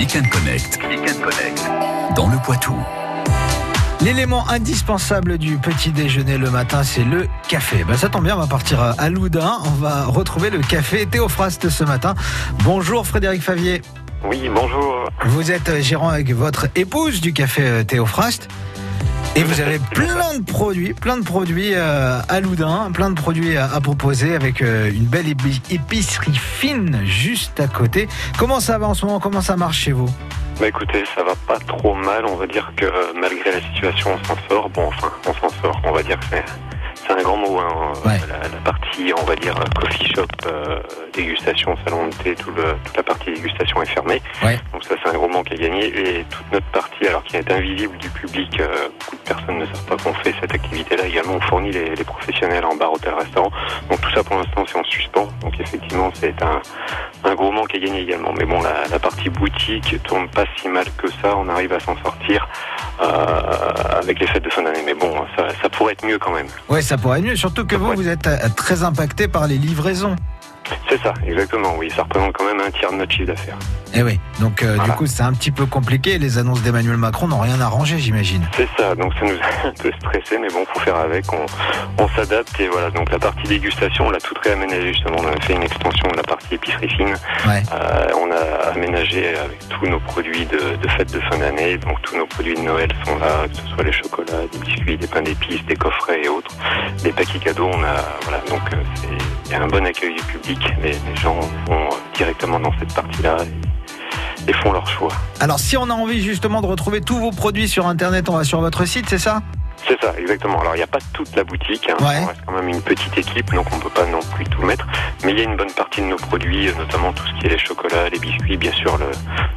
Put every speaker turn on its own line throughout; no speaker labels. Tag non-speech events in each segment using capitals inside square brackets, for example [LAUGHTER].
Click and Connect. Connect. Dans le Poitou.
L'élément indispensable du petit déjeuner le matin, c'est le café. Ben, ça tombe bien, on va partir à Loudun. On va retrouver le café Théophraste ce matin. Bonjour Frédéric Favier.
Oui, bonjour.
Vous êtes gérant avec votre épouse du café Théophraste. Et vous avez plein de produits, plein de produits euh, à Loudun, plein de produits à, proposer avec euh, une belle épicerie fine juste à côté. Comment ça va en ce moment? Comment ça marche chez vous?
Bah écoutez, ça va pas trop mal. On va dire que malgré la situation, on s'en sort. Bon, enfin, on s'en sort. On va dire que c'est un grand mot. Hein. La, partie, on va dire, coffee shop, euh, dégustation, salon de thé, tout le, toute la partie dégustation est fermée. Donc ça, c'est un gros manque à gagner. Et toute notre partie, alors qui est invisible du public, euh, beaucoup de personnes ne savent pas qu'on fait cette activité-là. Également, on fournit les, les, professionnels en bar, hôtel, restaurant. Donc tout ça, pour l'instant, c'est en suspens. Donc effectivement, c'est un, un gros manque à gagner également. Mais bon, la, la partie boutique tourne pas si mal que ça. On arrive à s'en sortir. Avec les fêtes de fin d'année. Mais bon, ça, ça, pourrait être mieux quand même.
Ouais, ça pourrait être mieux. Surtout que vous, vous êtes euh, très impacté par les livraisons.
C'est ça, exactement, oui. Ça représente quand même un tiers de notre chiffre d'affaires.
Eh oui, donc euh, du coup c'est un petit peu compliqué. Les annonces d'Emmanuel Macron n'ont rien arrangé, j'imagine.
C'est ça, donc ça nous a [LAUGHS] un peu stressé, mais bon, faut faire avec. On, s'adapte et voilà. Donc la partie dégustation, on l'a toute réaménagée justement. On a fait une extension de la partie épicerie fine. Euh, on a aménagé avec tous nos produits de, de fête de fin d'année. Donc tous nos produits de Noël sont là, que ce soit les chocolats, des biscuits, des pains d'épices, des coffrets et autres, des paquets cadeaux. On a voilà, donc euh, il y a un bon accueil du public les, gens vont directement dans cette partie-là et, font leur choix.
Alors si on a envie justement de retrouver tous vos produits sur Internet, on va sur votre site, c'est ça?
C'est ça, exactement. Alors il n'y a pas toute la boutique, hein. on reste quand même une petite équipe, donc on ne peut pas non plus tout mettre. Mais il y a une bonne partie de nos produits, notamment tout ce qui est les chocolats, les biscuits, bien sûr le,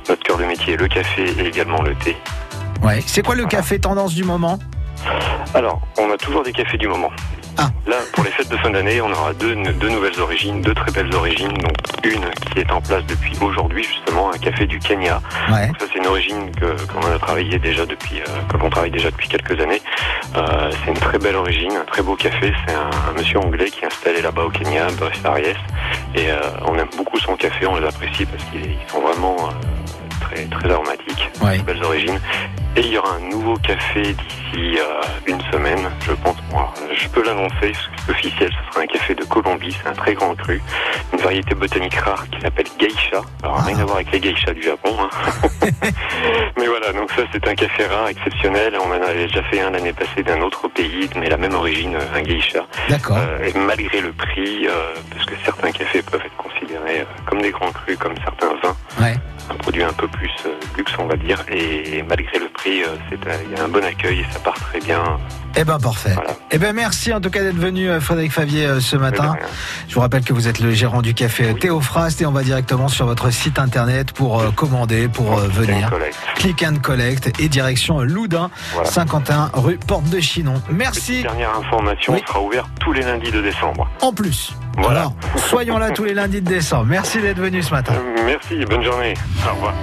notre cœur de métier, le café et également le thé.
Ouais. C'est quoi le café tendance du moment?
Alors, on a toujours des cafés du moment. Ah. Là, pour les fêtes de fin d'année, on aura deux, deux, nouvelles origines, deux très belles origines. Donc une qui est en place depuis aujourd'hui, justement, un café du Kenya. Ouais. ça, c'est une origine que qu'on a travaillé déjà depuis, euh, travaille déjà depuis quelques années. Euh, c'est une très belle origine, un très beau café. C'est un, monsieur anglais qui est installé là-bas au Kenya, Boris Ariès. Et euh, on aime beaucoup son café, on les apprécie parce qu'ils sont vraiment très, très aromatiques, ouais. très belles origines. Et il y aura un nouveau café d'ici euh, une semaine, je pense. je peux l'annoncer, officiel, ce sera un café de Colombie, c'est un très grand cru, une variété botanique rare qui s'appelle geisha. Alors rien à voir avec les geishas du Japon. Hein. [LAUGHS] mais voilà, donc ça c'est un café rare, exceptionnel. On en avait déjà fait un l'année passée d'un autre pays, mais la même origine, un geisha.
D'accord. Euh,
et malgré le prix, euh, parce que certains cafés peuvent être considérés comme des grands crus, comme certains vins. Ouais un produit un peu plus luxe, on va dire. Et malgré le prix, il y a un bon accueil et ça part très bien.
Eh ben parfait. Eh ben merci en tout cas d'être venu euh, Frédéric Favier euh, ce matin. Je vous rappelle que vous êtes le gérant du café Théophraste et on va directement sur votre site internet pour euh, commander, pour venir. Click and collect et direction Loudun, 51 rue Porte de Chinon. Merci.
dernière information, sera ouvert tous les lundis de décembre.
En plus. Voilà. soyons là tous les lundis de décembre. Merci d'être venu ce matin.
Merci, bonne journée. Au revoir.